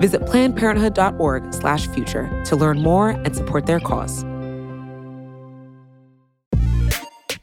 Visit plannedparenthood.org/future to learn more and support their cause.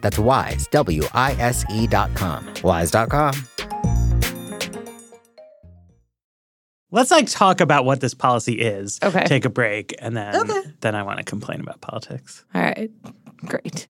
That's wise, W I S E.com. Wise.com. Let's like talk about what this policy is. Okay. Take a break, and then Okay. then I want to complain about politics. All right. Great.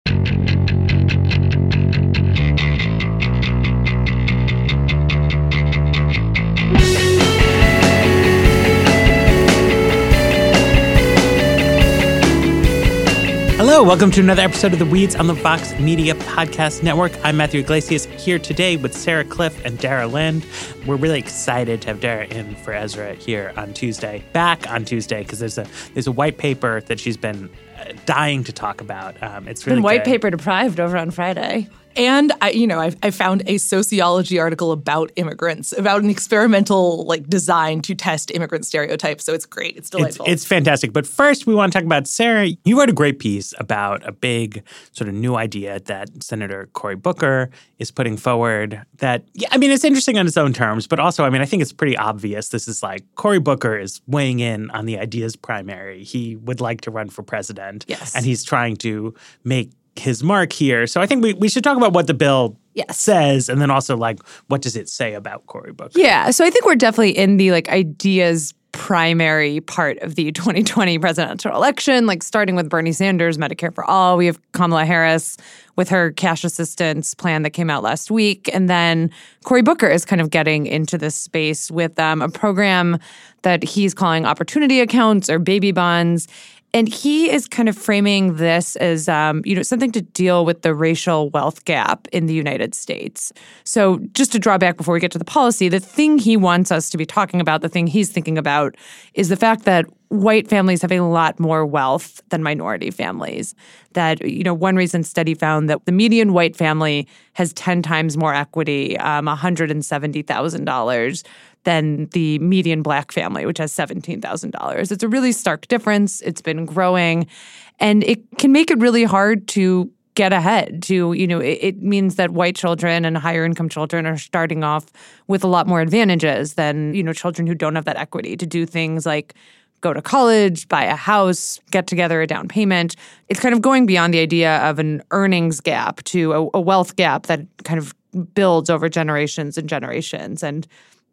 Hello, welcome to another episode of the Weeds on the Vox Media Podcast Network. I'm Matthew Yglesias here today with Sarah Kliff and Dara Lind. We're really excited to have Dara in for Ezra here on Tuesday, back on Tuesday, because there's a there's a white paper that she's been uh, dying to talk about. Um, it's really Been white good. paper deprived over on Friday. And I, you know, I, I found a sociology article about immigrants, about an experimental like design to test immigrant stereotypes. So it's great. It's It's, delightful. it's fantastic. But first, we want to talk about Sarah. You wrote a great piece about a big sort of new idea that Senator Cory Booker is putting forward. That, yeah, I mean, it's interesting on its own terms, but also, I mean, I think it's pretty obvious. This is like Cory Booker is weighing in on the ideas primary. He would like to run for president. Yes. And he's trying to make his mark here. So I think we, we should talk about what the bill Yes. says and then also like what does it say about Cory Booker? Yeah. So I think we're definitely in the like ideas primary part of the 2020 presidential election, like starting with Bernie Sanders, Medicare for All. We have Kamala Harris with her cash assistance plan that came out last week. And then Cory Booker is kind of getting into this space with um, a program that he's calling opportunity accounts or baby bonds. And he is kind of framing this as, um, you know, something to deal with the racial wealth gap in the United States. So, just to draw back before we get to the policy, the thing he wants us to be talking about, the thing he's thinking about, is the fact that white families have a lot more wealth than minority families. That, you know, one recent study found that the median white family has 10 times more equity, um, $170,000 than the median black family, which has $17,000. It's a really stark difference. It's been growing, and it can make it really hard to get ahead to you know it, it means that white children and higher income children are starting off with a lot more advantages than you know children who don't have that equity to do things like go to college buy a house get together a down payment it's kind of going beyond the idea of an earnings gap to a, a wealth gap that kind of builds over generations and generations and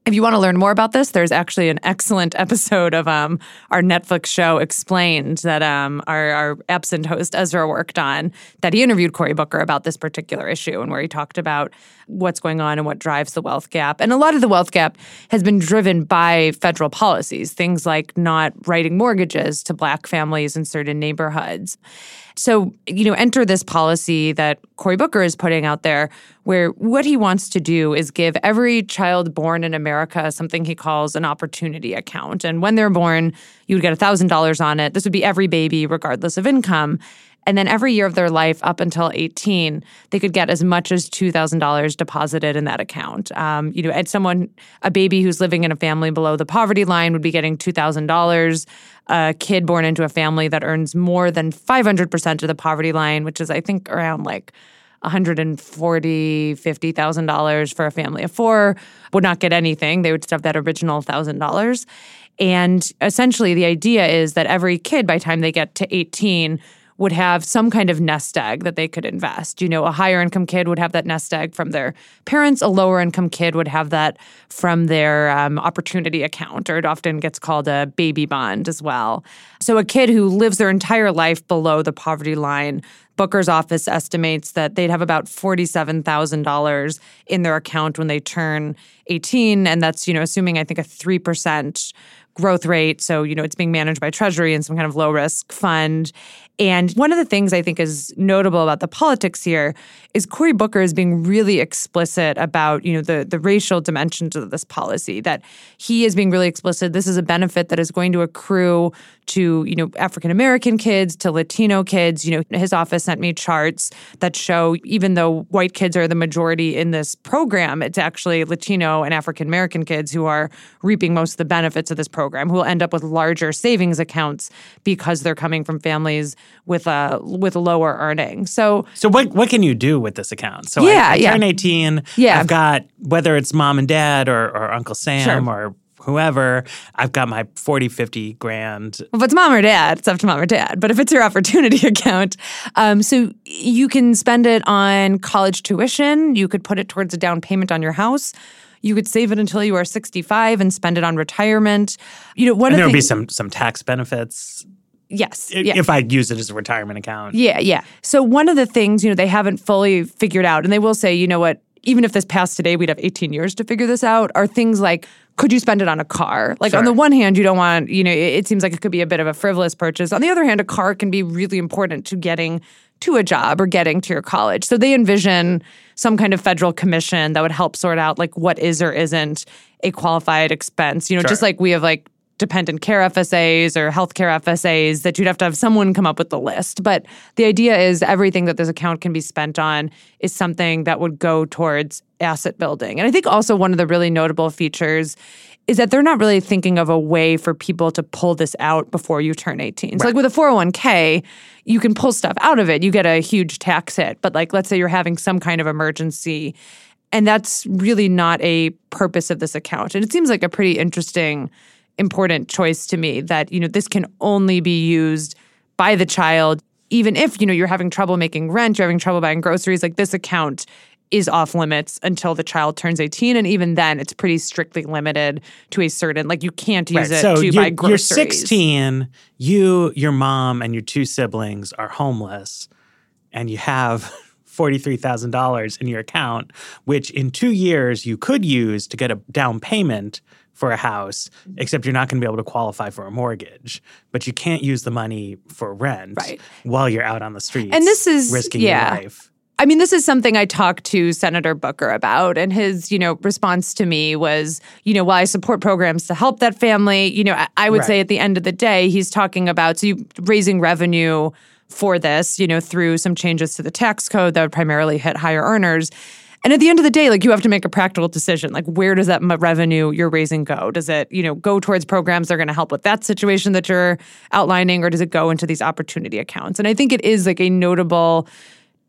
if you want to learn more about this, there's actually an excellent episode of um, our Netflix show Explained that um, our, our absent host Ezra worked on. That he interviewed Cory Booker about this particular issue and where he talked about what's going on and what drives the wealth gap. And a lot of the wealth gap has been driven by federal policies, things like not writing mortgages to Black families in certain neighborhoods. So, you know, enter this policy that Cory Booker is putting out there, where what he wants to do is give every child born in America something he calls an opportunity account. And when they're born, you would get $1,000 on it. This would be every baby, regardless of income. And then every year of their life up until 18, they could get as much as $2,000 deposited in that account. Um, you know, and someone, a baby who's living in a family below the poverty line would be getting $2,000. A kid born into a family that earns more than 500% of the poverty line, which is, I think, around like $140,000, $50,000 for a family of four, would not get anything. They would have that original $1,000. And essentially, the idea is that every kid, by the time they get to 18, would have some kind of nest egg that they could invest. You know, a higher income kid would have that nest egg from their parents, a lower income kid would have that from their um, opportunity account, or it often gets called a baby bond as well. So, a kid who lives their entire life below the poverty line Booker's office estimates that they'd have about $47,000 in their account when they turn 18 and that's, you know, assuming I think a 3% growth rate. So, you know, it's being managed by Treasury and some kind of low risk fund. And one of the things I think is notable about the politics here is Cory Booker is being really explicit about, you know, the, the racial dimensions of this policy, that he is being really explicit. This is a benefit that is going to accrue to, you know, African American kids, to Latino kids. You know, his office sent me charts that show even though white kids are the majority in this program, it's actually Latino and African American kids who are reaping most of the benefits of this program, who will end up with larger savings accounts because they're coming from families with a with lower earnings. So So what what can you do with this account? So Yeah, I, I yeah. turn 18. Yeah. I've got whether it's mom and dad or, or Uncle Sam Sure. or whoever, I've got my 40, 50 grand. If it's mom or dad, it's up to mom or dad. But if it's your opportunity account, um, so you can spend it on college tuition. You could put it towards a down payment on your house. You could save it until you are 65 and spend it on retirement. You know, one And there the would be some some tax benefits yes, if I use it as a retirement account. Yeah, yeah. So one of the things, you know, they haven't fully figured out, and they will say, you know what, even if this passed today, we'd have 18 years to figure this out, are things like could you spend it on a car? Like on the one hand, you don't want, you know, it, it seems like it could be a bit of a frivolous purchase. On the other hand, a car can be really important to getting to a job or getting to your college. So they envision some kind of federal commission that would help sort out like what is or isn't a qualified expense. You know, just like we have like dependent care FSAs or healthcare FSAs that you'd have to have someone come up with the list. But the idea is everything that this account can be spent on is something that would go towards asset building. And I think also one of the really notable features is that they're not really thinking of a way for people to pull this out before you turn 18. So like with a 401k, you can pull stuff out of it. You get a huge tax hit. But like let's say you're having some kind of emergency and that's really not a purpose of this account. And it seems like a pretty interesting important choice to me that you know this can only be used by the child even if you know you're having trouble making rent you're having trouble buying groceries like this account is off limits until the child turns 18 and even then it's pretty strictly limited to a certain like you can't use Right. it So to buy you're 16, you, your mom, and your two siblings are homeless, and you have $43,000 in your account, which in two years you could use to get a down payment for a house, except you're not going to be able to qualify for a mortgage. But you can't use the money for rent Right. while you're out on the streets. And this is- risking yeah. your life. I mean, this is something I talked to Senator Booker about, and his, you know, response to me was, you know, while I support programs to help that family, you know, I, I would Right. say at the end of the day, he's talking about so you raising revenue for this, you know, through some changes to the tax code that would primarily hit higher earners. And at the end of the day, like you have to make a practical decision. Like, where does that m- revenue you're raising go? Does it, you know, go towards programs that are going to help with that situation that you're outlining, or does it go into these opportunity accounts? And I think it is like a notable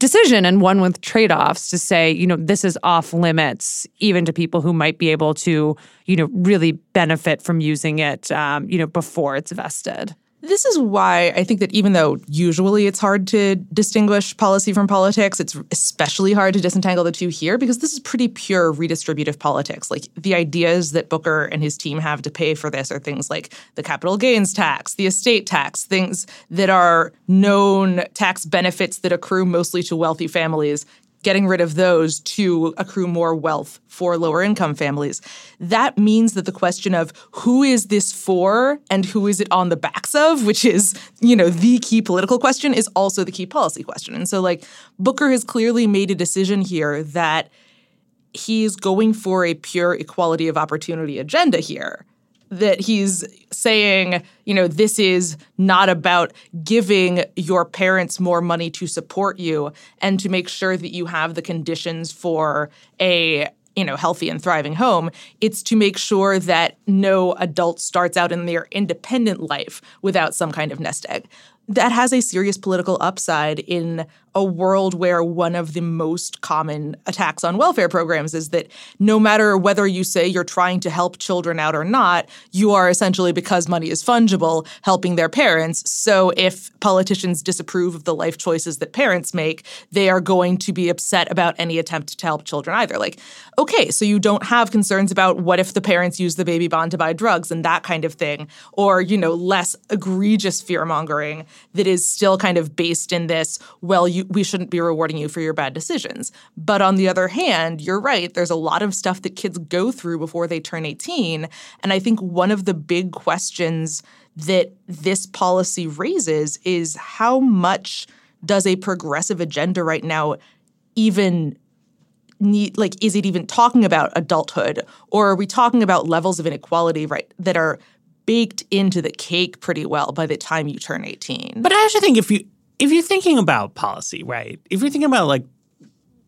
decision and one with trade-offs to say you know this is off limits even to people who might be able to you know really benefit from using it um, you know before it's vested This is why I think that even though usually it's hard to distinguish policy from politics, it's especially hard to disentangle the two here because this is pretty pure redistributive politics. Like the ideas that Booker and his team have to pay for this are things like the capital gains tax, the estate tax, things that are known tax benefits that accrue mostly to wealthy families getting rid of those to accrue more wealth for lower income families. That means that the question of who is this for and who is it on the backs of, which is, you know, the key political question, is also the key policy question. And so, like, Booker has clearly made a decision here that he's going for a pure equality of opportunity agenda here. That he's saying, you know, this is not about giving your parents more money to support you and to make sure that you have the conditions for a you know healthy and thriving home. It's to make sure that no adult starts out in their independent life without some kind of nest egg. That has a serious political upside in a world where one of the most common attacks on welfare programs is that no matter whether you say you're trying to help children out or not, you are essentially, because money is fungible, helping their parents. So if politicians disapprove of the life choices that parents make, they are going to be upset about any attempt to help children either. Like, okay, so you don't have concerns about what if the parents use the baby bond to buy drugs and that kind of thing, or, you know, less egregious fear mongering that is still kind of based in this, well, you, we shouldn't be rewarding you for your bad decisions. But on the other hand, you're right, there's a lot of stuff that kids go through before they turn 18. And I think one of the big questions that this policy raises is how much does a progressive agenda right now even need like is it even talking about adulthood or are we talking about levels of inequality right that are baked into the cake pretty well by the time you turn 18. But I actually think if you if you're thinking about policy, right? If you're thinking about like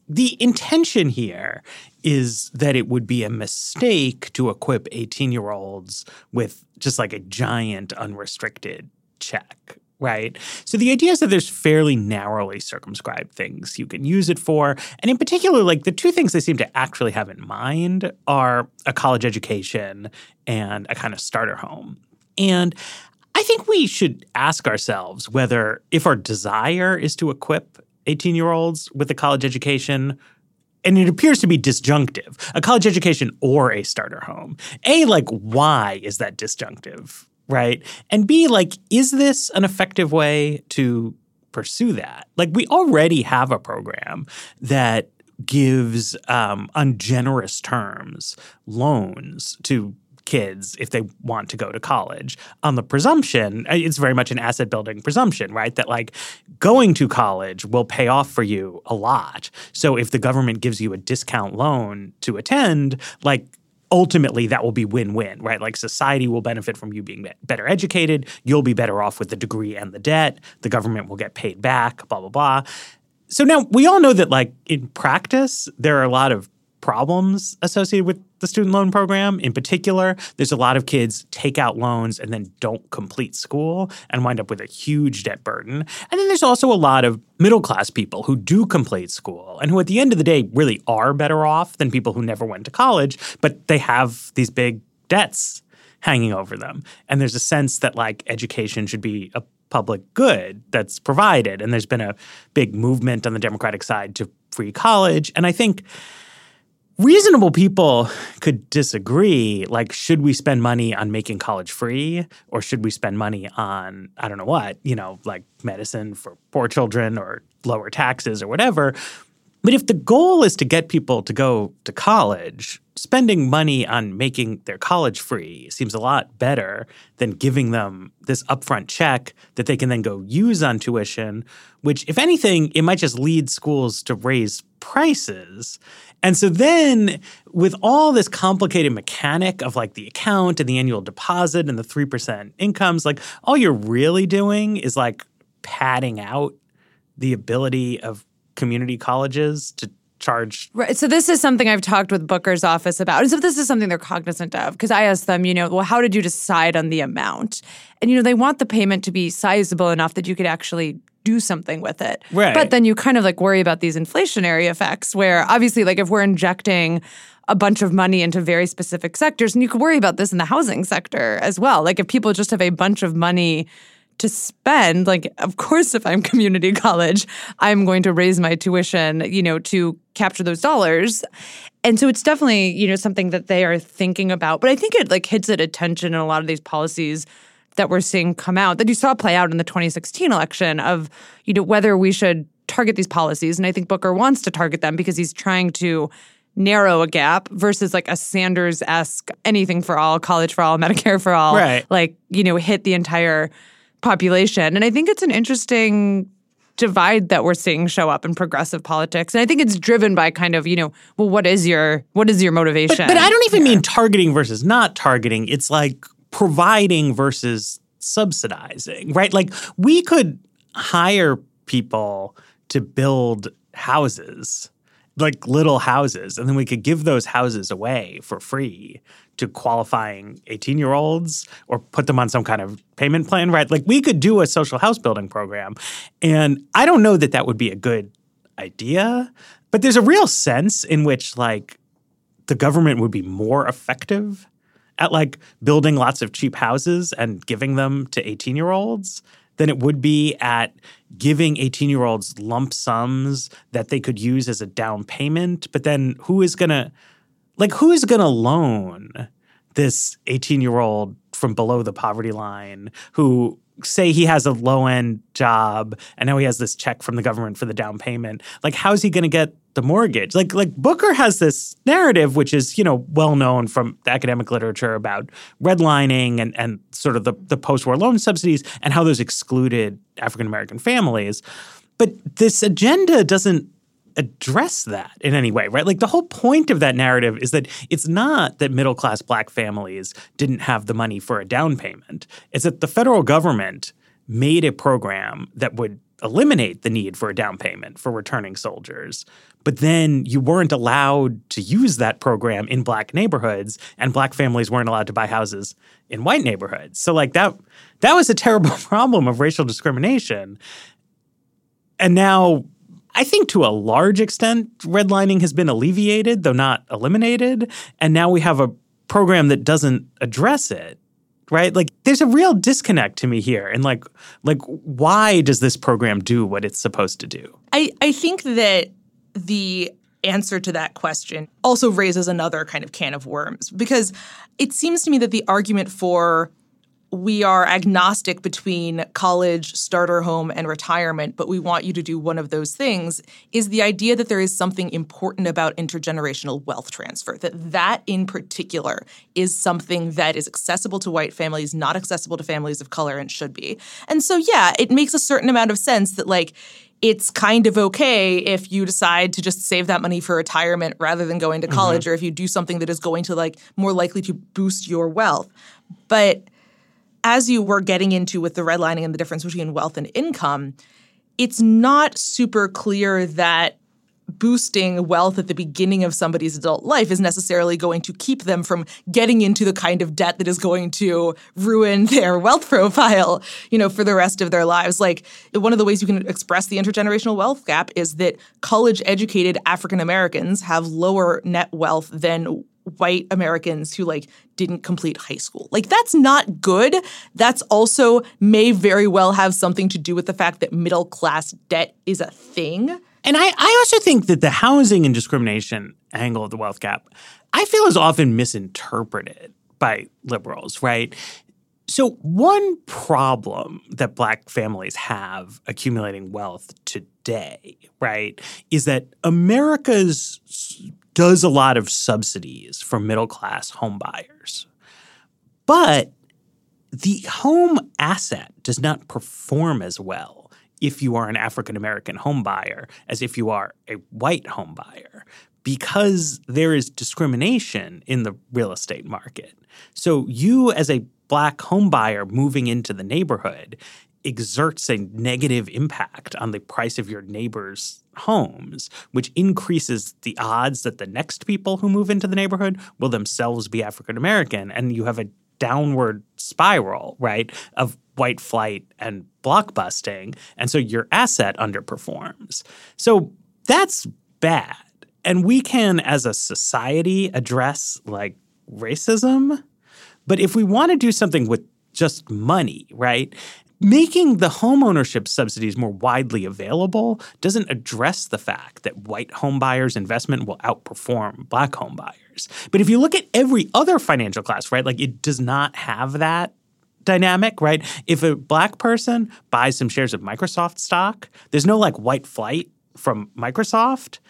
the intention here is that it would be a mistake to equip 18 year olds with just like a giant unrestricted check, right? So the idea is that there's fairly narrowly circumscribed things you can use it for. And in particular, like the two things they seem to actually have in mind are a college education and a kind of starter home. And I think we should ask ourselves whether, if our desire is to equip 18 year olds with a college education, and it appears to be disjunctive a college education or a starter home. A, like, why is that disjunctive? right? And B, like, is this an effective way to pursue that? Like, we already have a program that gives um, on generous terms loans to kids if they want to go to college. On the presumption uh, it's very much an asset building presumption right? That like going to college will pay off for you a lot. So if the government gives you a discount loan to attend like ultimately that will be win-win, right? Like society will benefit from you being better educated, you'll be better off with the degree and the debt, the government will get paid back, blah blah blah. So now we all know that like in practice there are a lot of problems associated with the student loan program. In particular, there's a lot of kids take out loans and then don't complete school and wind up with a huge debt burden. And then there's also a lot of middle class people who do complete school and who, at the end of the day, really are better off than people who never went to college, but they have these big debts hanging over them. And there's a sense that like education should be a public good that's provided. And there's been a big movement on the Democratic side to free college. And I think reasonable people could disagree like should we spend money on making college free? Or should we spend money on i don't know what you know like medicine for poor children or lower taxes or whatever? But if the goal is to get people to go to college spending money on making their college free seems a lot better than giving them this upfront check that they can then go use on tuition which if anything it might just lead schools to raise prices and so then with all this complicated mechanic of like the account and the annual deposit and the 3% incomes, like all you're really doing is like padding out the ability of community colleges to charge. Right. So this is something I've talked with Booker's office about. And so this is something they're cognizant of because I asked them, you know, well, how did you decide on the amount? And you know, they want the payment to be sizable enough that you could actually do something with it. Right. But then you kind of like worry about these inflationary effects where obviously like if we're injecting a bunch of money into very specific sectors and you could worry about this in the housing sector as well. Like if people just have a bunch of money to spend like of course if i'm community college i'm going to raise my tuition you know to capture those dollars and so it's definitely you know something that they are thinking about but i think it like hits at attention in a lot of these policies that we're seeing come out that you saw play out in the 2016 election of you know whether we should target these policies. And I think Booker wants to target them because he's trying to narrow a gap versus like a Sanders-esque anything for all, college for all, Medicare for all, right. like you know hit the entire population. And I think it's an interesting divide that we're seeing show up in progressive politics. And i think it's driven by kind of you know well what is your what is your motivation but, but i don't even mean targeting versus not targeting. It's like providing versus subsidizing, right? Like we could hire people to build houses like little houses and then we could give those houses away for free to qualifying 18 year olds or put them on some kind of payment plan right like we could do a social house building program and i don't know that that would be a good idea but there's a real sense in which like the government would be more effective at like building lots of cheap houses and giving them to 18 year olds than it would be at giving 18 year olds lump sums that they could use as a down payment. But then who is going to, like, who is going to loan this 18 year old from below the poverty line who say he has a low end job and now he has this check from the government for the down payment like how's he going to get the mortgage? Like like booker has this narrative which is you know well known from the academic literature about redlining and and sort of the, the post-war loan subsidies and how those excluded african american families. But this agenda doesn't address that in any way, right? Like the whole point of that narrative is that it's not that middle class black families didn't have the money for a down payment. It's that the federal government made a program that would eliminate the need for a down payment for returning soldiers. But then you weren't allowed to use that program in black neighborhoods and black families weren't allowed to buy houses in white neighborhoods. So like that that was a terrible problem of racial discrimination. And now I think to a large extent, redlining has been alleviated, though not eliminated. And now we have a program that doesn't address it. Right? Like there's a real disconnect to me here. And like like why does this program do what it's supposed to do? I, I think that the answer to that question also raises another kind of can of worms because it seems to me that the argument for we are agnostic between college, starter home, and retirement, but we want you to do one of those things is the idea that there is something important about intergenerational wealth transfer, that that in particular is something that is accessible to white families, not accessible to families of color, and should be. And so, yeah, it makes a certain amount of sense that, like, it's kind of okay if you decide to just save that money for retirement rather than going to mm-hmm. college mm-hmm. or if you do something that is going to like more likely to boost your wealth. But as you were getting into with the redlining and the difference between wealth and income, it's not super clear that boosting wealth at the beginning of somebody's adult life is necessarily going to keep them from getting into the kind of debt that is going to ruin their wealth profile, you know, for the rest of their lives. Like one of the ways you can express the intergenerational wealth gap is that college educated African Americans have lower net wealth than white Americans who like didn't complete high school. Like that's not good. That's also may very well have something to do with the fact that middle class debt is a thing. And I, I also think that the housing and discrimination angle of the wealth gap, I feel is often misinterpreted by liberals, right? So, one problem that black families have accumulating wealth today, right, is that America's does a lot of subsidies for middle class home buyers. But the home asset does not perform as well if you are an African American home buyer as if you are a white home buyer because there is discrimination in the real estate market. So you as a black home buyer moving into the neighborhood exerts a negative impact on the price of your neighbor's homes, which increases the odds that the next people who move into the neighborhood will themselves be African American. And you have a downward spiral, right, of white flight and blockbusting. And so your asset underperforms. So that's bad. And we can, as a society, address like racism. But if we want to do something with just money, right? Making the homeownership subsidies more widely available doesn't address the fact that white homebuyers' investment will outperform black homebuyers. But if you look at every other financial class, right, like it does not have that dynamic, right? If a black person buys some shares of Microsoft stock, there's no like white flight from Microsoft.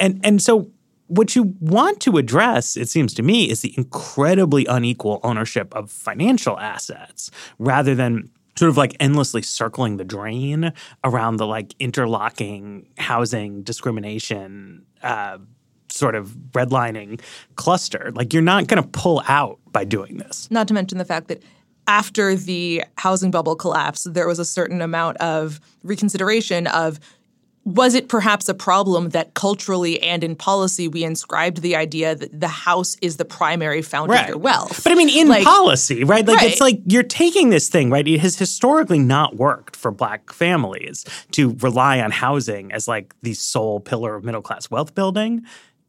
And and so what you want to address, it seems to me, is the incredibly unequal ownership of financial assets rather than sort of like endlessly circling the drain around the like interlocking housing discrimination uh, sort of redlining cluster. Like you're not going to pull out by doing this. Not to mention the fact that after the housing bubble collapsed, there was a certain amount of reconsideration of was it perhaps a problem that culturally and in policy we inscribed the idea that the house is the primary fount Right. of your wealth? But I mean, in Like- policy, right? Like it's like you're taking this thing, right? It has historically not worked for black families to rely on housing as like the sole pillar of middle class wealth building.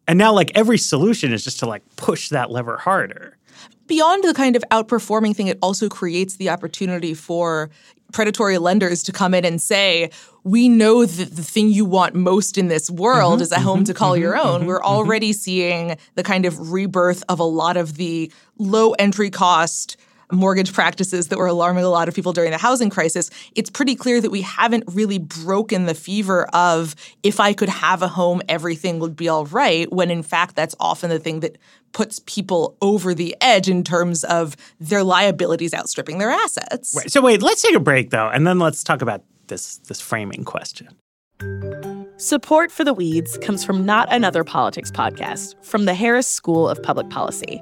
And now like every solution is just to like push that lever harder. Beyond the kind of outperforming thing, it also creates the opportunity for predatory lenders to come in and say, we know that the thing you want most in this world mm-hmm, is a home to mm-hmm, call your mm-hmm, own. We're already seeing the kind of rebirth of a lot of the low entry cost mortgage practices that were alarming a lot of people during the housing crisis, it's pretty clear that we haven't really broken the fever of if I could have a home, everything would be all right, when in fact that's often the thing that puts people over the edge in terms of their liabilities outstripping their assets. Right. So wait, let's take a break though, and then let's talk about this this framing question. Support for the Weeds comes from Not Another Politics podcast from the Harris School of Public Policy.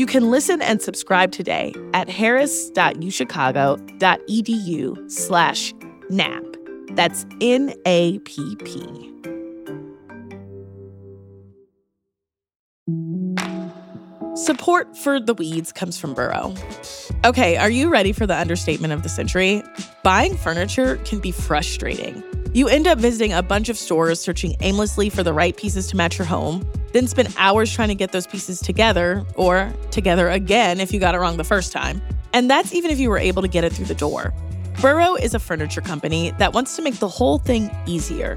You can listen and subscribe today at harris.uchicago.edu slash NAP. That's N-A-P-P. Support for the weeds comes from Burrow. Okay, are you ready for the understatement of the century? Buying furniture can be frustrating. You end up visiting a bunch of stores searching aimlessly for the right pieces to match your home, then spend hours trying to get those pieces together, or together again if you got it wrong the first time. And that's even if you were able to get it through the door. Burrow is a furniture company that wants to make the whole thing easier.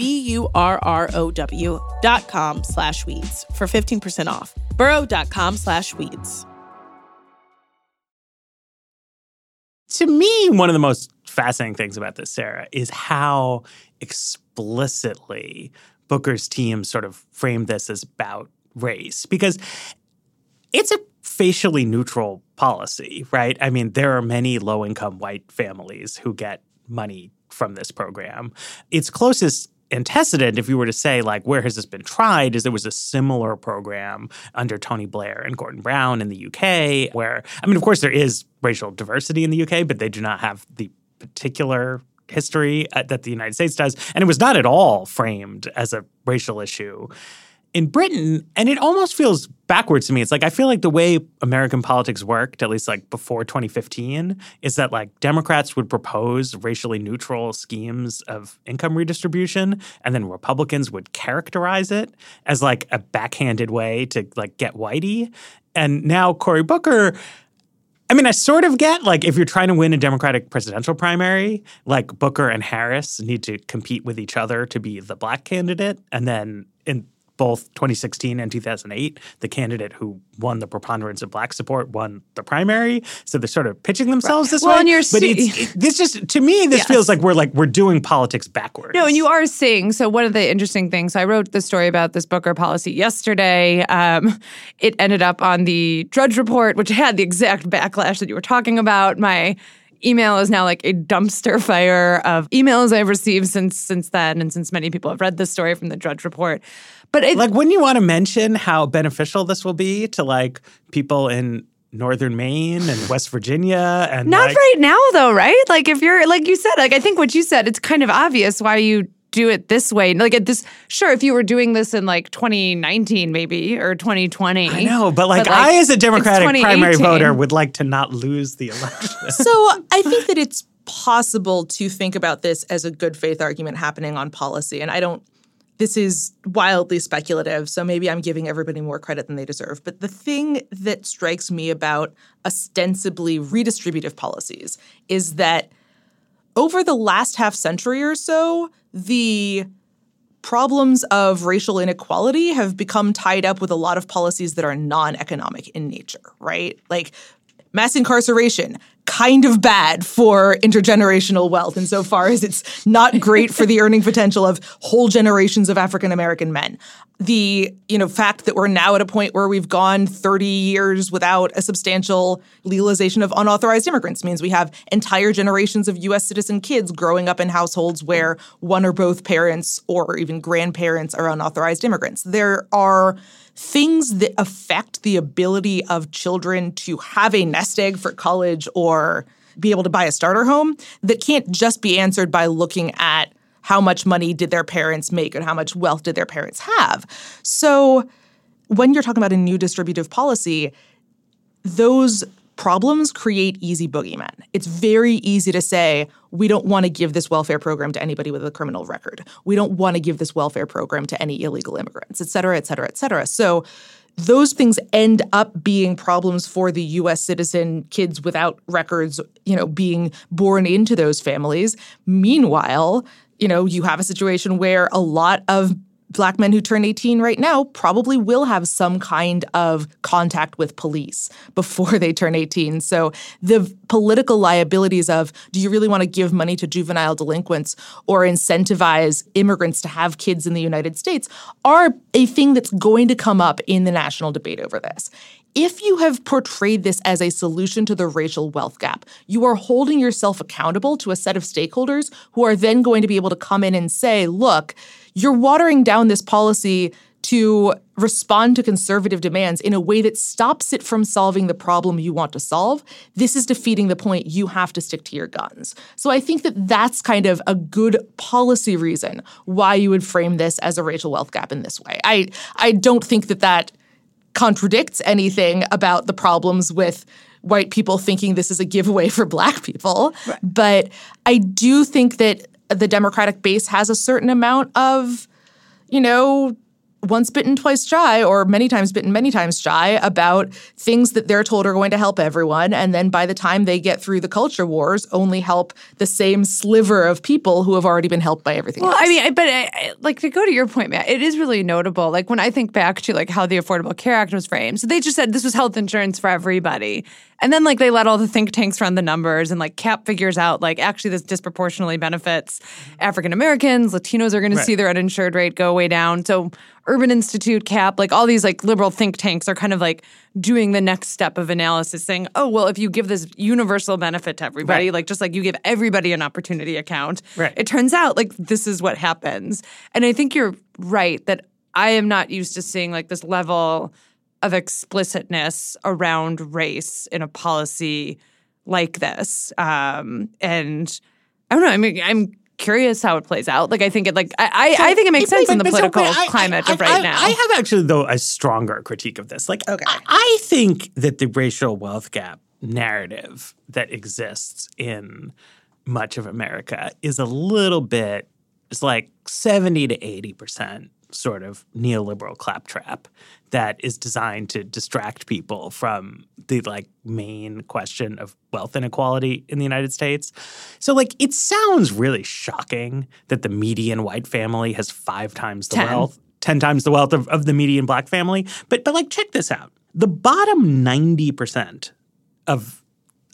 B-U-R-R-O-W dot com slash weeds for 15% off. burrow.com slash weeds. To me, one of the most fascinating things about this, Sarah, is how explicitly Booker's team sort of framed this as about race. Because it's a facially neutral policy, right? I mean, there are many low income white families who get money from this program. Its closest antecedent, if you were to say, like, where has this been tried, is there was a similar program under Tony Blair and Gordon Brown in the UK, where, I mean, of course, there is racial diversity in the UK, but they do not have the particular history uh, that the United States does. And it was not at all framed as a racial issue in Britain, and it almost feels backwards to me. It's like I feel like the way American politics worked, at least like before 2015, is that like Democrats would propose racially neutral schemes of income redistribution, and then Republicans would characterize it as like a backhanded way to like get whitey. And now Cory Booker. I mean, I sort of get like if you're trying to win a Democratic presidential primary, like Booker and Harris need to compete with each other to be the black candidate. And then in both 2016 and 2008, the candidate who won the preponderance of black support won the primary. So they're sort of pitching themselves this Well, way. and you're but it, this just to me, this Yes. feels like we're like we're doing politics backwards. No, and you are seeing. So one of the interesting things, I wrote the story about this Booker policy yesterday. Um, it ended up on the Drudge Report, which had the exact backlash that you were talking about. My email is now like a dumpster fire of emails I've received since since then, and since many people have read this story from the Drudge Report. But it, like wouldn't you want to mention how beneficial this will be to like people in northern Maine and West Virginia and Not like, right now, though, right? Like if you're like you said, like I think what you said, it's kind of obvious why you do it this way. Like at this, sure, if you were doing this in like 2019, maybe or 2020. I know, but like, But, like, I, as a it's Democratic primary voter, would like to not lose the election. So I think that it's possible to think about this as a good faith argument happening on policy. And I don't, this is wildly speculative. So maybe I'm giving everybody more credit than they deserve. But the thing that strikes me about ostensibly redistributive policies is that over the last half century or so, the problems of racial inequality have become tied up with a lot of policies that are non economic in nature, right? Like mass incarceration, kind of bad for intergenerational wealth insofar as it's not great for the earning potential of whole generations of African American men. The you know fact that we're now at a point where we've gone 30 years without a substantial legalization of unauthorized immigrants means we have entire generations of US citizen kids growing up in households where one or both parents or even grandparents are unauthorized immigrants. There are things that affect the ability of children to have a nest egg for college or be able to buy a starter home that can't just be answered by looking at how much money did their parents make and how much wealth did their parents have. So when you're talking about a new distributive policy, those problems create easy boogeymen. It's very easy to say, we don't want to give this welfare program to anybody with a criminal record. We don't want to give this welfare program to any illegal immigrants, et cetera, et cetera, et cetera. So those things end up being problems for the US citizen kids without records, you know, being born into those families. Meanwhile, you know, you have a situation where a lot of black men who turn 18 right now probably will have some kind of contact with police before they turn 18. So the political liabilities of do you really want to give money to juvenile delinquents or incentivize immigrants to have kids in the United States are a thing that's going to come up in the national debate over this. If you have portrayed this as a solution to the racial wealth gap, you are holding yourself accountable to a set of stakeholders who are then going to be able to come in and say, look, you're watering down this policy to respond to conservative demands in a way that stops it from solving the problem you want to solve. This is defeating the point you have to stick to your guns. So I think that that's kind of a good policy reason why you would frame this as a racial wealth gap in this way. I I don't think that that contradicts anything about the problems with white people thinking this is a giveaway for black people. But I do think that the Democratic base has a certain amount of, you know, once bitten, twice shy, or many times bitten, many times shy about things that they're told are going to help everyone. And then by the time they get through the culture wars, only help the same sliver of people who have already been helped by everything Well, else. I mean, I- but I, I- like to go to your point, Matt, it is really notable. Like when I think back to like how the Affordable Care Act was framed, so they just said this was health insurance for everybody, and then like they let all the think tanks run the numbers, and like CAP figures out like actually this disproportionately benefits African Americans, Latinos are going to see their uninsured rate go way down. So Urban Institute, CAP, like all these like liberal think tanks are kind of like doing the next step of analysis, saying, oh well, if you give this universal benefit to everybody, Right. like just like you give everybody an opportunity account, Right. it turns out like this is what happens. And I think you're right that I am not used to seeing like this level of explicitness around race in a policy like this. Um, and I don't know. I mean, I'm curious how it plays out. Like, I think it like I I, I think it makes sense in the But- but so- political I- climate I- of right I- now. I have actually, though, a stronger critique of this. Like, okay. I, I think that the racial wealth gap narrative that exists in much of America is a little bit, it's like 70 to 80% sort of neoliberal claptrap that is designed to distract people from the like main question of wealth inequality in the United States. So like it sounds really shocking that the median white family has five times the Ten. wealth, 10 times the wealth of, of the median black family. But but like check this out. The bottom 90% of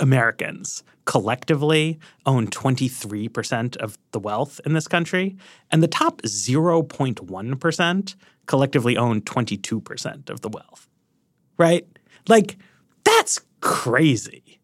Americans collectively own 23% of the wealth in this country, and the top 0.1% collectively own 22% of the wealth. Right? Like, that's crazy.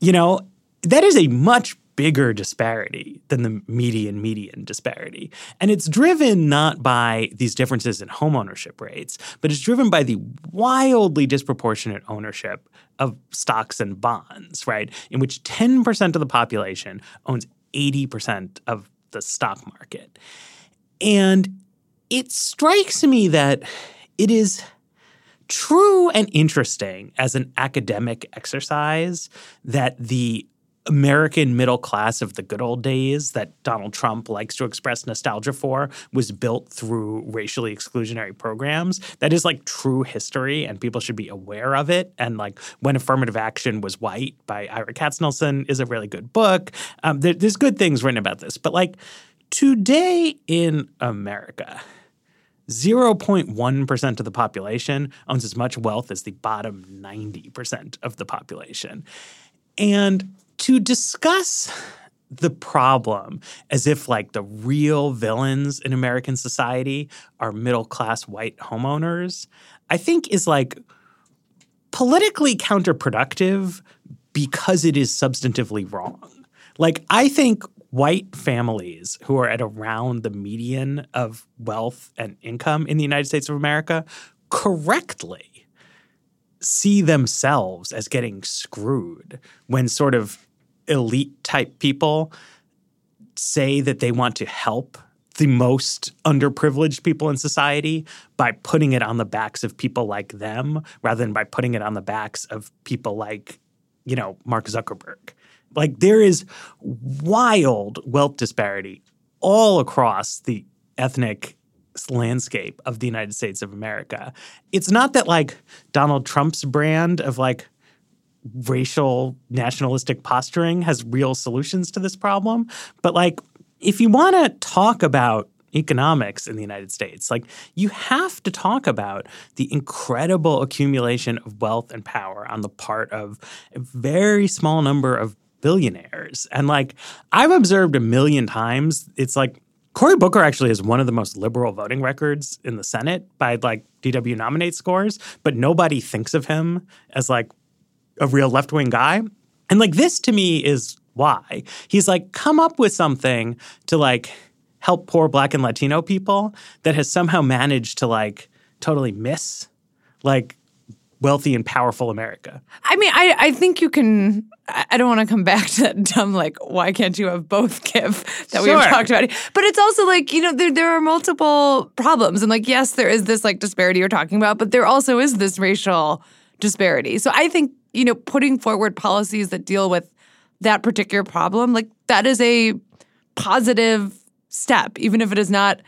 You know, that is a much bigger disparity than the median median disparity. And it's driven not by these differences in home ownership rates, but it's driven by the wildly disproportionate ownership of stocks and bonds, right? In which 10% of the population owns 80% of the stock market. And it strikes me that it is true and interesting as an academic exercise that the American middle class of the good old days that Donald Trump likes to express nostalgia for was built through racially exclusionary programs. That is like true history, and people should be aware of it. And like when affirmative action was white by Ira Katznelson is a really good book. Um, there, there's good things written about this, but like today in America. 0.1% of the population owns as much wealth as the bottom 90% of the population. And to discuss the problem as if like the real villains in American society are middle class white homeowners, I think is like politically counterproductive because it is substantively wrong. Like, I think white families who are at around the median of wealth and income in the United States of America correctly see themselves as getting screwed when sort of elite type people say that they want to help the most underprivileged people in society by putting it on the backs of people like them rather than by putting it on the backs of people like, you know, Mark Zuckerberg. Like there is wild wealth disparity all across the ethnic landscape of the United States of America. It's not that like Donald Trump's brand of like racial nationalistic posturing has real solutions to this problem. But like, if you want to talk about economics in the United States, like you have to talk about the incredible accumulation of wealth and power on the part of a very small number of billionaires. And like I've observed a million times, it's like Cory Booker actually has one of the most liberal voting records in the Senate by like DW nominate scores, but nobody thinks of him as like a real left wing guy. And like this to me is why. He's like, come up with something to like help poor black and Latino people that has somehow managed to like totally miss like wealthy and powerful America. I mean, I, I think you can. I don't want to come back to that dumb, like, why can't you have both give that Sure. we've talked about? But it's also like, you know, there, there are multiple problems. And like, yes, there is this like disparity you're talking about, but there also is this racial disparity. So I think, you know, putting forward policies that deal with that particular problem, like, that is a positive step, even if it is not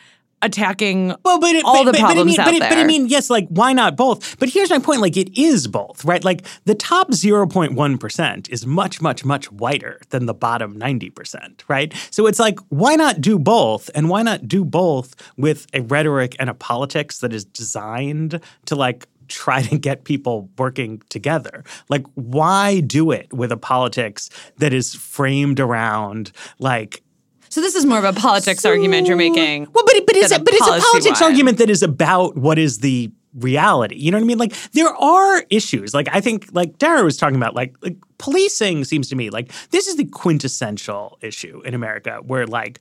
attacking Well, but it, all but, the but, but I problems mean, out but, it, but I mean, yes, like why not both? But here's my point: like it is both, right? Like the top zero point one percent is much, much, much whiter than the bottom ninety percent, right? So it's like why not do both, and why not do both with a rhetoric and a politics that is designed to like try to get people working together. Like why do it with a politics that is framed around like So this is more of a politics argument you're making. well, but but it's a, but it's a politics argument that is about what is the reality. You know what I mean? Like there are issues. Like I think like Dara was talking about like like policing seems to me like this is the quintessential issue in America where like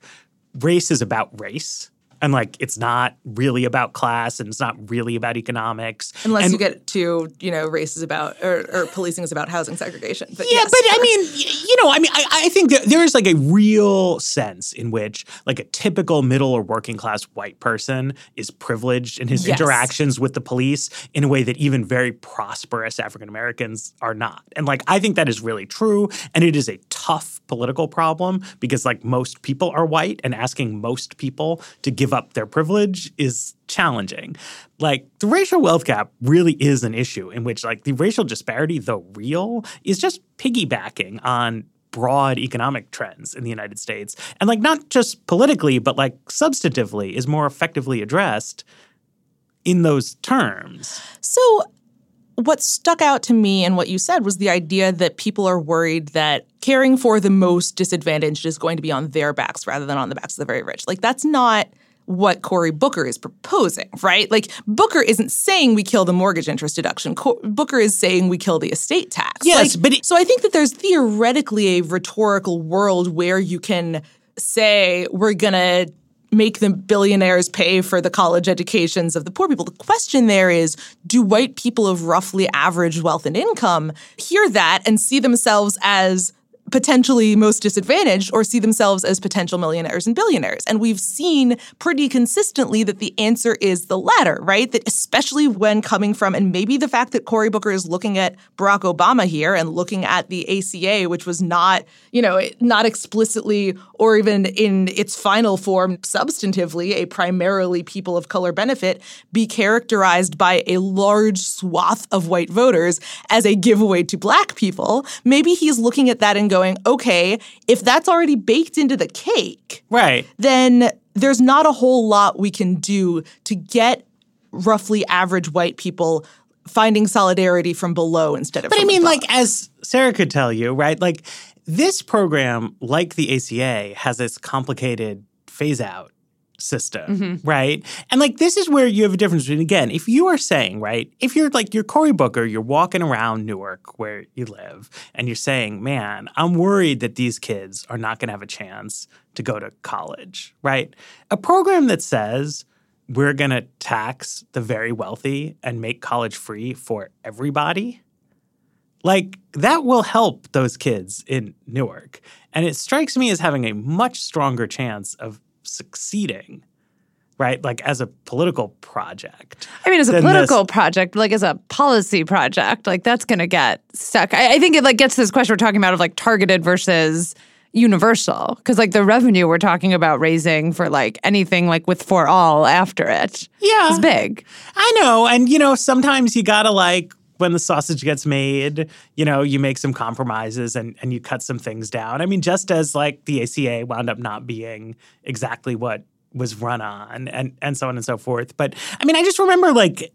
race is about race. And like it's not really about class and it's not really about economics. Unless And- you get to, you know, race is about or, or policing is about housing segregation. But Yeah, yes, but I mean, you know, I mean, I, I think there, there is like a real sense in which, like, a typical middle or working class white person is privileged in his Yes. interactions with the police in a way that even very prosperous African Americans are not. And, like, I think that is really true. And it is a tough political problem because, like, most people are white, and asking most people to give up their privilege is challenging. Like the racial wealth gap really is an issue in which like the racial disparity, though real, is just piggybacking on broad economic trends in the United States. And like not just politically, but like substantively is more effectively addressed in those terms. So, what stuck out to me and what you said was the idea that people are worried that caring for the most disadvantaged is going to be on their backs rather than on the backs of the very rich. Like, that's not what Cory Booker is proposing, right? Like Booker isn't saying we kill the mortgage interest deduction. Co- Booker is saying we kill the estate tax. Yes, Like, but it- so I think that there's theoretically a rhetorical world where you can say we're going to make the billionaires pay for the college educations of the poor people. The question there is do white people of roughly average wealth and income hear that and see themselves as potentially most disadvantaged or see themselves as potential millionaires and billionaires. And we've seen pretty consistently that the answer is the latter, right? That especially when coming from, and maybe the fact that Cory Booker is looking at Barack Obama here and looking at the ACA, which was not, you know, not explicitly or even in its final form substantively a primarily people of color benefit, be characterized by a large swath of white voters as a giveaway to black people. Maybe he's looking at that and going, okay, if that's already baked into the cake, Right. then there's not a whole lot we can do to get roughly average white people finding solidarity from below instead of But I mean, like, as Sarah could tell you, right? Like, this program, like the ACA, has this complicated phase out system, mm-hmm. right? And like, this is where you have a difference between, again, if you are saying, right, if you're like, you're Cory Booker, you're walking around Newark where you live, and you're saying, man, I'm worried that these kids are not going to have a chance to go to college, right? A program that says, we're going to tax the very wealthy and make college free for everybody like that will help those kids in Newark. And it strikes me as having a much stronger chance of succeeding, right? Like as a political project. I mean, as a political this- project, like as a policy project, like that's going to get stuck. I, I think it like gets to this question we're talking about of like targeted versus universal, because like the revenue we're talking about raising for like anything like with for all after it Yeah. is big. I know. And, you know, sometimes you gotta like, when the sausage gets made, you know, you make some compromises and, and you cut some things down. I mean, just as like the ACA wound up not being exactly what was run on and, and so on and so forth. But I mean, I just remember like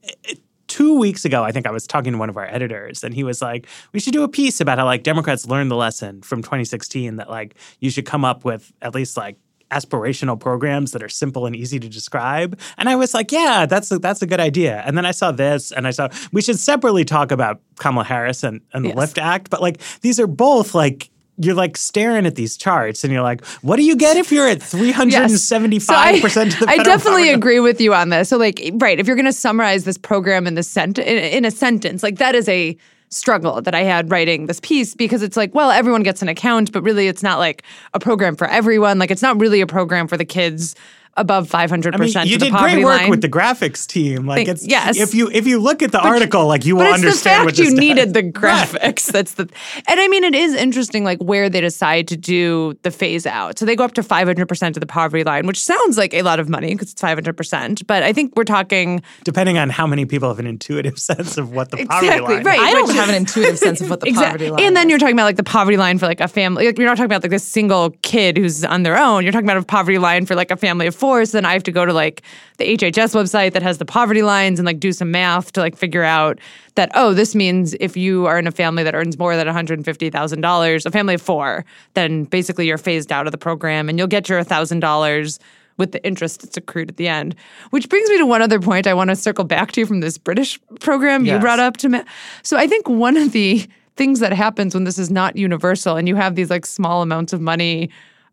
two weeks ago, I think I was talking to one of our editors and he was like, we should do a piece about how like Democrats learned the lesson from 2016 that like you should come up with at least like aspirational programs that are simple and easy to describe. And I was like, yeah, that's a, that's a good idea. And then I saw this and I saw we should separately talk about Kamala Harris and, and the Yes. Lift Act. But like these are both like you're like staring at these charts and you're like, what do you get if you're at 375% So I, of the I definitely agree with you on this. So, like, right, if you're going to summarize this program in the sent in, in a sentence, like that is a struggle that I had writing this piece because it's like, well, everyone gets an account, but really, it's not like a program for everyone. Like, it's not really a program for the kids above 500 I mean, percent you of the did poverty great work line. with the graphics team. Like Thank- it's yes. if you if you look at the article, like you will but it's the understand what fact you this needed does. the graphics. That's the, and I mean, it is interesting, like where they decide to do the phase out. So they go up to five hundred percent of the poverty line, which sounds like a lot of money because it's five hundred percent. But I think we're talking depending on how many people have an intuitive sense of what the poverty Exactly, line. right. I don't have an intuitive sense of what the exactly. poverty line And then is. you're talking about like the poverty line for like a family. Like you're not talking about like a single kid who's on their own. You're talking about a poverty line for like a family of four. Then I have to go to like the HHS website that has the poverty lines and like do some math to like figure out that oh this means if you are in a family that earns more than $150,000, a family of four, then basically you're phased out of the program and you'll get your $1,000 with the interest that's accrued at the end. Which brings me to one other point I want to circle back to from this British program you Yes. brought up to me. So I think one of the things that happens when this is not universal and you have these like small amounts of money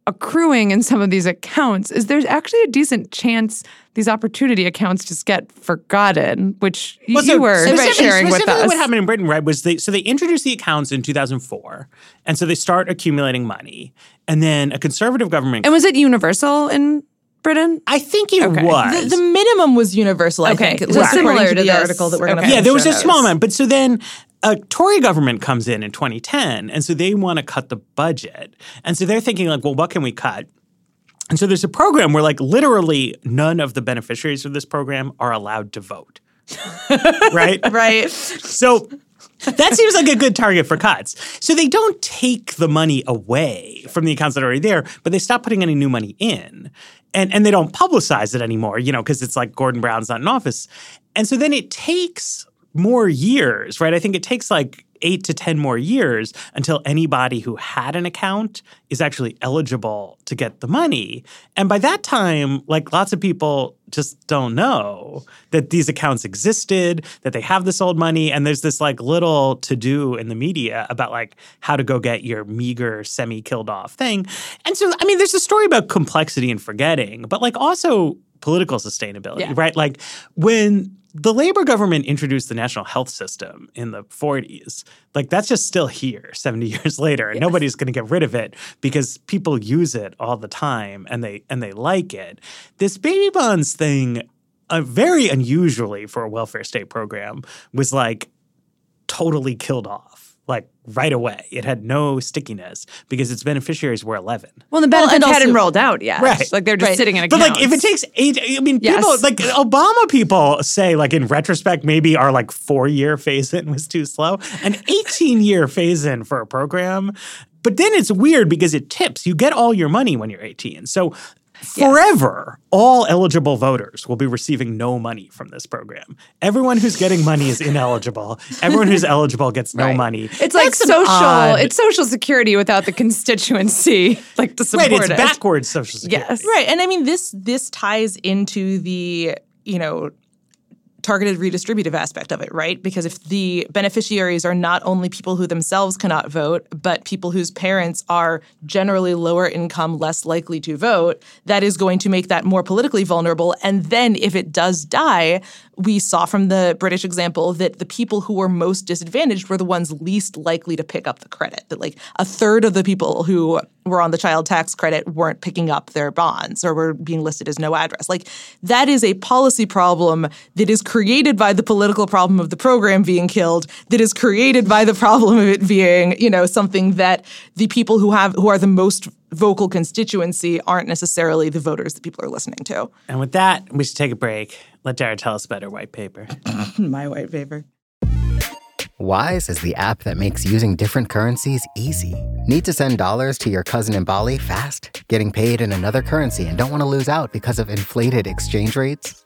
accruing in some of these accounts is there's actually a decent chance these opportunity accounts just get forgotten, which y- Well, you were specifically- sharing with specifically us. what happened in Britain, right, was they so they introduced the accounts in 2004, and so they start accumulating money, and then a conservative government. and was it universal in Britain? I think it Okay. was. The, the minimum was universal, I Okay, think, at so least similar to, to the this. article that we're going to yeah, there was a small amount, but so then a Tory government comes in in 2010, and so they want to cut the budget, and so they're thinking like, well, what can we cut? And so there's a program where like literally none of the beneficiaries of this program are allowed to vote. right? Right. So that seems like a good target for cuts. So they don't take the money away from the accounts that are already there, but they stop putting any new money in. And and they don't publicize it anymore, you know, because it's like Gordon Brown's not in office. And so then it takes more years, right? I think it takes like eight to 10 more years until anybody who had an account is actually eligible to get the money. And by that time, like lots of people just don't know that these accounts existed, that they have this old money. And there's this like little to do in the media about like how to go get your meager, semi killed off thing. And so, I mean, there's a story about complexity and forgetting, but like also political sustainability, Yeah. right? Like when the Labor government introduced the national health system in the 40s. Like that's just still here 70 years later. And nobody's going to get rid of it because people use it all the time and they and they like it. This baby bonds thing uh, very unusually for a welfare state program was like totally killed off like right away. It had no stickiness because its beneficiaries were 11. Well, the Well, benefits and also- hadn't rolled out yet. Right. Like they're just Right. sitting in a But like, if it takes eight, I mean, Yes. people like Obama people say, like in retrospect, maybe our like four year phase in was too slow. An 18 year phase in for a program. But then it's weird because it tips. You get all your money when you're 18. So forever, all eligible voters will be receiving no money from this program. Everyone who's getting money is ineligible. Everyone who's eligible gets no Right. money. It's like That's an social. odd- It's social security without the constituency, like to support right. It's it. backwards social security. Yes. Right. And I mean this this ties into the, you know, targeted redistributive aspect of it, right? Because if the beneficiaries are not only people who themselves cannot vote, but people whose parents are generally lower income, less likely to vote, that is going to make that more politically vulnerable. And then if it does die, we saw from the British example that the people who were most disadvantaged were the ones least likely to pick up the credit. That like a third of the people who were on the child tax credit weren't picking up their bonds or were being listed as no address. Like that is a policy problem that is created by the political problem of the program being killed, that is created by the problem of it being, you know, something that the people who have who are the most vocal constituency aren't necessarily the voters that people are listening to. And with that, we should take a break. Let Dara tell us about her white paper. My white paper. Wise is the app that makes using different currencies easy. Need to send dollars to your cousin in Bali fast? Getting paid in another currency and don't want to lose out because of inflated exchange rates?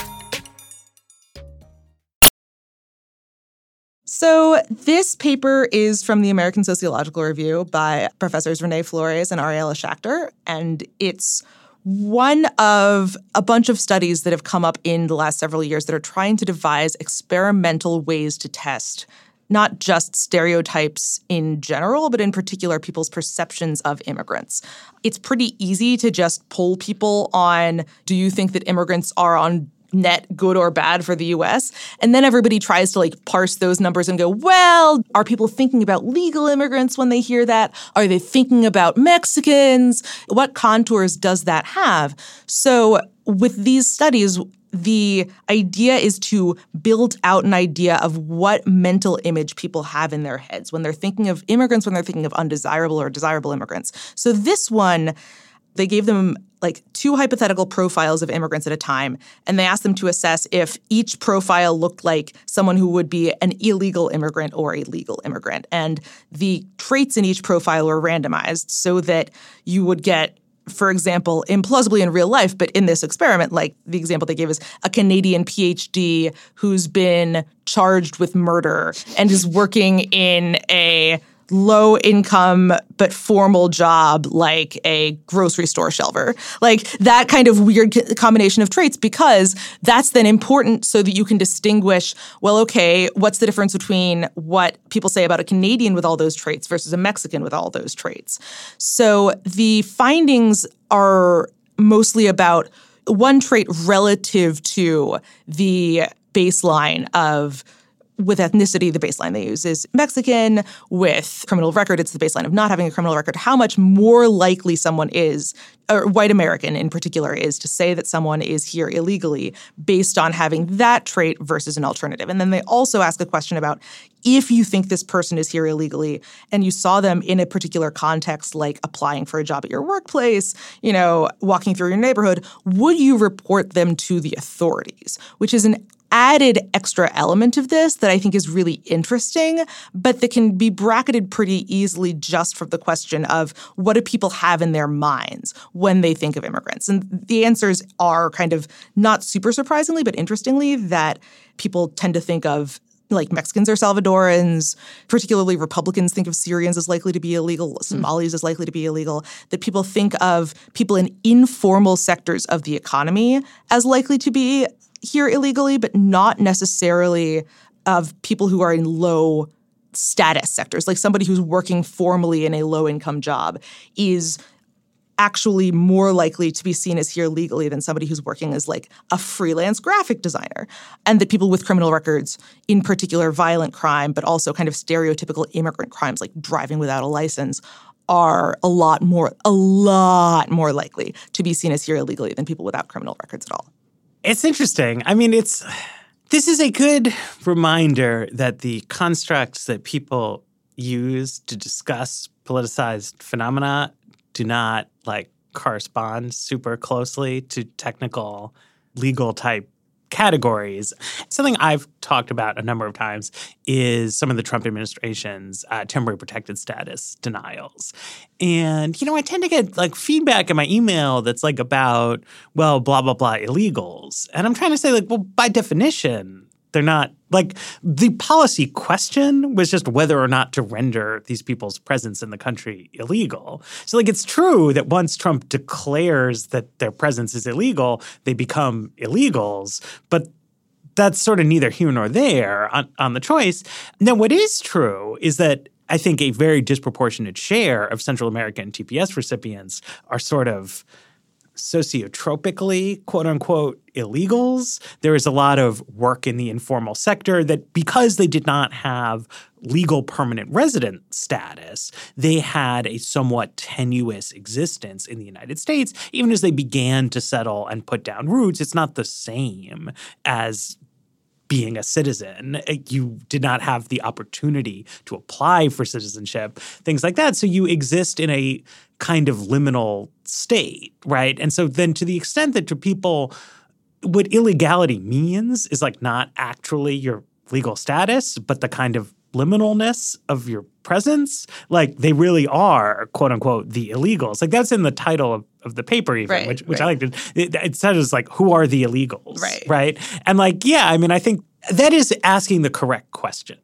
So, this paper is from the American Sociological Review by professors René Flores and Ariela Schachter, and it's one of a bunch of studies that have come up in the last several years that are trying to devise experimental ways to test not just stereotypes in general, but in particular people's perceptions of immigrants. It's pretty easy to just poll people on do you think that immigrants are on net good or bad for the US? And then everybody tries to like parse those numbers and go, well, are people thinking about legal immigrants when they hear that? Are they thinking about Mexicans? What contours does that have? So with these studies, the idea is to build out an idea of what mental image people have in their heads when they're thinking of immigrants, when they're thinking of undesirable or desirable immigrants. So this one, they gave them like two hypothetical profiles of immigrants at a time, and they asked them to assess if each profile looked like someone who would be an illegal immigrant or a legal immigrant. And the traits in each profile were randomized so that you would get for example, implausibly in real life, but in this experiment, like the example they gave is a Canadian PhD who's been charged with murder and is working in a low income but formal job like a grocery store shelver. Like that kind of weird combination of traits because that's then important so that you can distinguish well okay, what's the difference between what people say about a Canadian with all those traits versus a Mexican with all those traits. So the findings are mostly about one trait relative to the baseline of with ethnicity, the baseline they use is Mexican. With criminal record, it's the baseline of not having a criminal record. How much more likely someone is, or white American in particular, is to say that someone is here illegally based on having that trait versus an alternative. And then they also ask a question about if you think this person is here illegally and you saw them in a particular context like applying for a job at your workplace you know walking through your neighborhood would you report them to the authorities which is an added extra element of this that I think is really interesting, but that can be bracketed pretty easily just from the question of what do people have in their minds when they think of immigrants? And the answers are kind of not super surprisingly, but interestingly, that people tend to think of like Mexicans or Salvadorans, particularly Republicans think of Syrians as likely to be illegal, hmm. Somalis as likely to be illegal, that people think of people in informal sectors of the economy as likely to be here illegally, but not necessarily of people who are in low status sectors. Like somebody who's working formally in a low income job is actually more likely to be seen as here legally than somebody who's working as like a freelance graphic designer. And that people with criminal records, in particular violent crime, but also kind of stereotypical immigrant crimes like driving without a license, are a lot more a lot more likely to be seen as here illegally than people without criminal records at all. It's interesting. I mean, it's this is a good reminder that the constructs that people use to discuss politicized phenomena do not like correspond super closely to technical legal type categories. Something I've talked about a number of times is some of the Trump administration's uh, temporary protected status denials. And, you know, I tend to get like feedback in my email that's like about, well, blah, blah, blah, illegals. And I'm trying to say, like, well, by definition, they're not like the policy question was just whether or not to render these people's presence in the country illegal. So, like, it's true that once Trump declares that their presence is illegal, they become illegals. But that's sort of neither here nor there on, on the choice. Now, what is true is that I think a very disproportionate share of Central American TPS recipients are sort of sociotropically, quote unquote, illegals. There is a lot of work in the informal sector that because they did not have legal permanent resident status, they had a somewhat tenuous existence in the United States. Even as they began to settle and put down roots, it's not the same as being a citizen. You did not have the opportunity to apply for citizenship, things like that. So you exist in a kind of liminal state, right? And so then to the extent that to people, what illegality means is like not actually your legal status, but the kind of liminalness of your presence, like they really are, quote unquote, the illegals. Like that's in the title of, of the paper, even, right, which, which right. I like. It, it says like, who are the illegals? Right. Right. And like, yeah, I mean, I think that is asking the correct question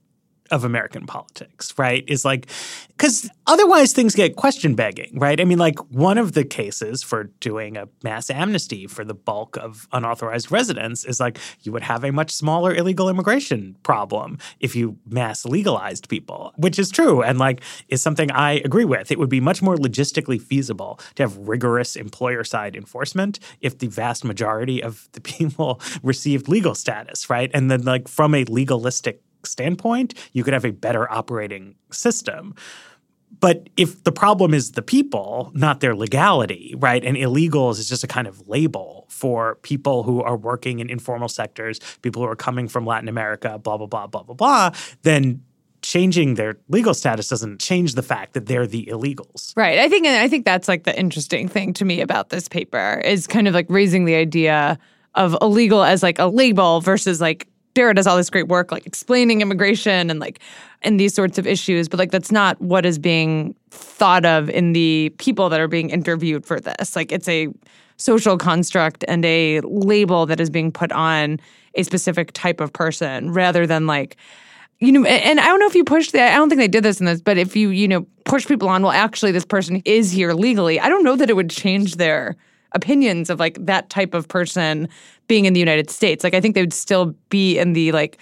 of American politics, right? Is like, because otherwise things get question begging, right? I mean, like, one of the cases for doing a mass amnesty for the bulk of unauthorized residents is like, you would have a much smaller illegal immigration problem if you mass legalized people, which is true and like is something I agree with. It would be much more logistically feasible to have rigorous employer side enforcement if the vast majority of the people received legal status, right? And then, like, from a legalistic standpoint, you could have a better operating system. But if the problem is the people, not their legality, right? And illegals is just a kind of label for people who are working in informal sectors, people who are coming from Latin America, blah, blah, blah, blah, blah, blah, then changing their legal status doesn't change the fact that they're the illegals. Right. I think and I think that's like the interesting thing to me about this paper is kind of like raising the idea of illegal as like a label versus like Dara does all this great work like explaining immigration and like and these sorts of issues, but like that's not what is being thought of in the people that are being interviewed for this. Like it's a social construct and a label that is being put on a specific type of person rather than like you know and i don't know if you push the, i don't think they did this in this but if you you know push people on well actually this person is here legally i don't know that it would change their opinions of like that type of person being in the united states like i think they would still be in the like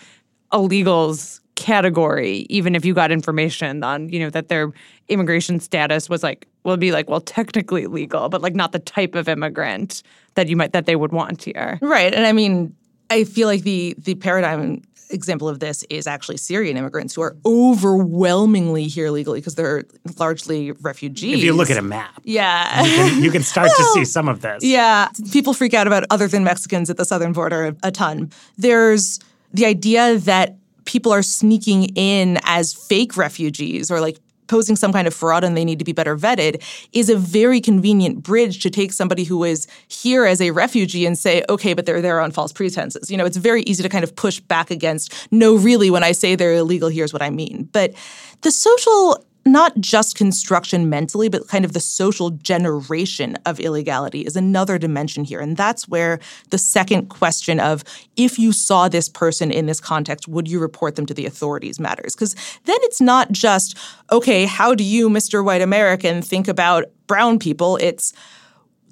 illegals category even if you got information on you know that their immigration status was like will be like well technically legal but like not the type of immigrant that you might that they would want here Right. And I mean, I feel like the the paradigm example of this is actually Syrian immigrants who are mm. overwhelmingly here legally because they're largely refugees. If you look at a map, yeah, you can, you can start Well, to see some of this. Yeah, people freak out about other than Mexicans at the southern border a ton. There's the idea that people are sneaking in as fake refugees or like posing some kind of fraud and they need to be better vetted is a very convenient bridge to take somebody who is here as a refugee and say, okay, but they're there on false pretenses. You know, it's very easy to kind of push back against, no, really, when I say they're illegal, here's what I mean. But the social not just construction mentally, but kind of the social generation of illegality is another dimension here. And that's where the second question of if you saw this person in this context, would you report them to the authorities matters? Because then it's not just, okay, how do you, Mr. White American, think about brown people? It's,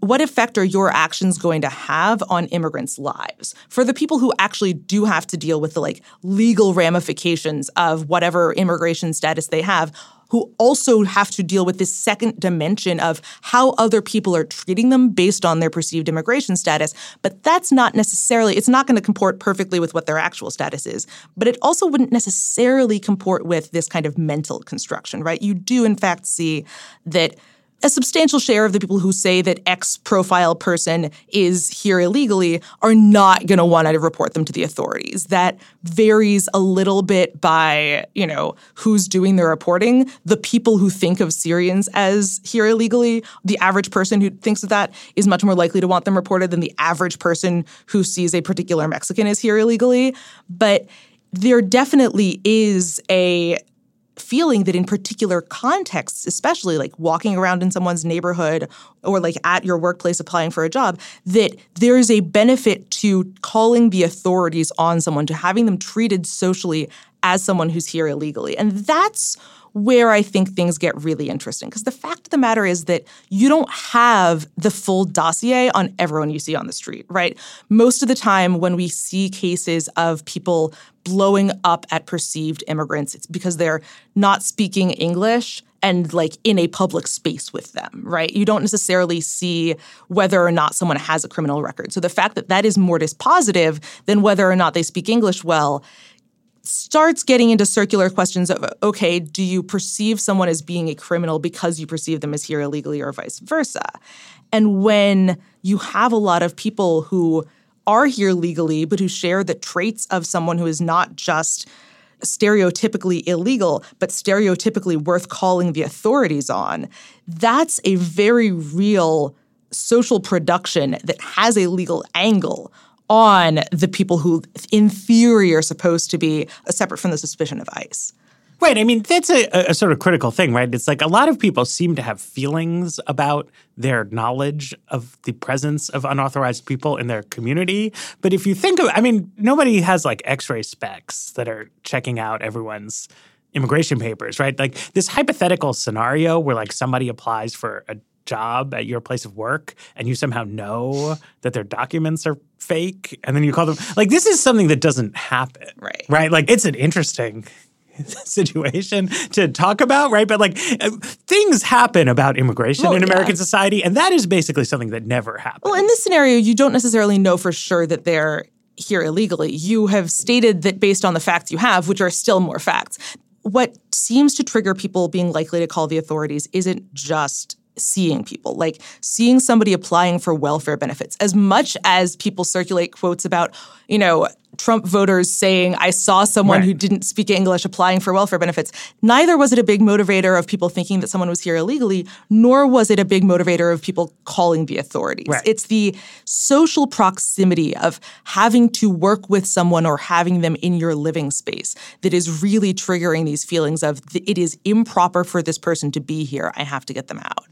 what effect are your actions going to have on immigrants' lives? For the people who actually do have to deal with the like legal ramifications of whatever immigration status they have, who also have to deal with this second dimension of how other people are treating them based on their perceived immigration status. But that's not necessarily, it's not going to comport perfectly with what their actual status is. But it also wouldn't necessarily comport with this kind of mental construction, right? You do, in fact, see that a substantial share of the people who say that X profile person is here illegally are not going to want to report them to the authorities. That varies a little bit by, you know, who's doing the reporting. The people who think of Syrians as here illegally, the average person who thinks of that is much more likely to want them reported than the average person who sees a particular Mexican as here illegally. But there definitely is a feeling that in particular contexts, especially like walking around in someone's neighborhood or like at your workplace applying for a job, that there is a benefit to calling the authorities on someone, to having them treated socially as someone who's here illegally. And that's where I think things get really interesting. Because the fact of the matter is that you don't have the full dossier on everyone you see on the street, right? Most of the time, when we see cases of people blowing up at perceived immigrants, it's because they're not speaking English and like in a public space with them, right? You don't necessarily see whether or not someone has a criminal record. So the fact that that is more dispositive than whether or not they speak English well starts getting into circular questions of okay, do you perceive someone as being a criminal because you perceive them as here illegally or vice versa? And when you have a lot of people who are here legally but who share the traits of someone who is not just stereotypically illegal, but stereotypically worth calling the authorities on, that's a very real social production that has a legal angle on the people who, in theory, are supposed to be separate from the suspicion of ICE. Right. I mean, that's a, a, sort of critical thing, right? It's like a lot of people seem to have feelings about their knowledge of the presence of unauthorized people in their community. But if you think of, I mean, nobody has like x ray specs that are checking out everyone's immigration papers, right? Like this hypothetical scenario where like somebody applies for a job at your place of work and you somehow know that their documents are fake and then you call them like this is something that doesn't happen right right like it's an interesting situation to talk about right but like uh, things happen about immigration Well, in yeah. american society and that is basically something that never happens Well, in this scenario, you don't necessarily know for sure that they're here illegally. You have stated that based on the facts you have, which are still more facts. What seems to trigger people being likely to call the authorities isn't just seeing people, like seeing somebody applying for welfare benefits. As much as people circulate quotes about, you know, Trump voters saying, I saw someone Right. who didn't speak English applying for welfare benefits. Neither was it a big motivator of people thinking that someone was here illegally, nor was it a big motivator of people calling the authorities. Right. It's the social proximity of having to work with someone or having them in your living space that is really triggering these feelings of it is improper for this person to be here. I have to get them out.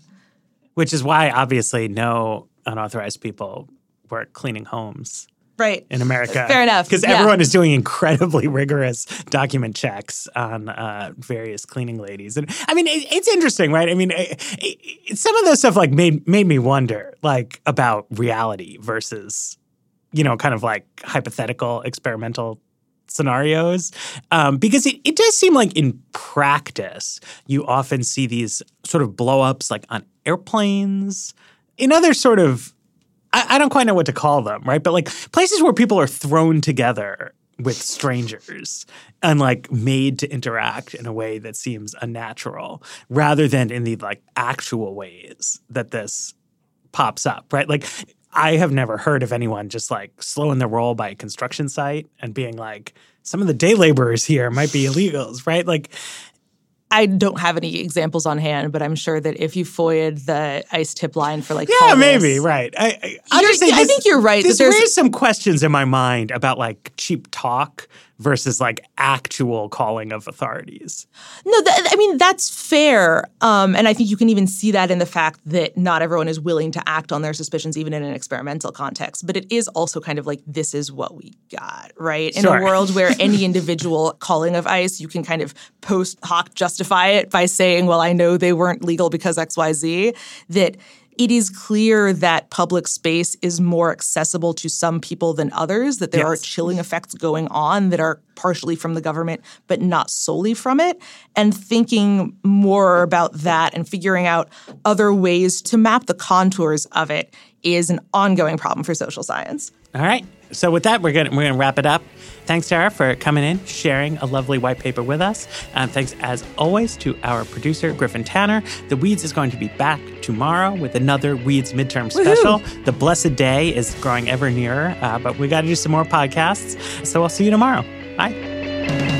which is why obviously no unauthorized people work cleaning homes Right. in America. Fair enough. Because Yeah. everyone is doing incredibly rigorous document checks on uh, various cleaning ladies, and I mean, it, it's interesting, right? I mean, it, it, some of those stuff like made made me wonder, like about reality versus, you know, kind of like hypothetical experimental scenarios um, because it, it does seem like in practice you often see these sort of blow ups like on airplanes in other sort of I, I don't quite know what to call them, right? But like places where people are thrown together with strangers and like made to interact in a way that seems unnatural rather than in the like actual ways that this pops up, right? Like I have never heard of anyone just like slowing the roll by a construction site and being like, some of the day laborers here might be illegals, right? Like I don't have any examples on hand, but I'm sure that if you FOIA'd the ICE tip line for like, yeah, maybe right. I, I, just I think you're right. This raised some questions in my mind about like cheap talk versus like actual calling of authorities. No, th- I mean that's fair, um, and I think you can even see that in the fact that not everyone is willing to act on their suspicions, even in an experimental context. But it is also kind of like this is what we got, right? In sure. a world where any individual calling of ICE, you can kind of post hoc justify it by saying, "Well, I know they weren't legal because X, Y, Z." That it is clear that public space is more accessible to some people than others, that there yes. are chilling effects going on that are partially from the government, but not solely from it. And thinking more about that and figuring out other ways to map the contours of it is an ongoing problem for social science. All right. So with that, we're gonna we're gonna wrap it up. Thanks, Dara, for coming in, sharing a lovely white paper with us. And thanks, as always, to our producer Griffin Tanner. The Weeds is going to be back tomorrow with another Weeds midterm special. Woo-hoo! The blessed day is growing ever nearer, uh, but we got to do some more podcasts. So I'll see you tomorrow. Bye.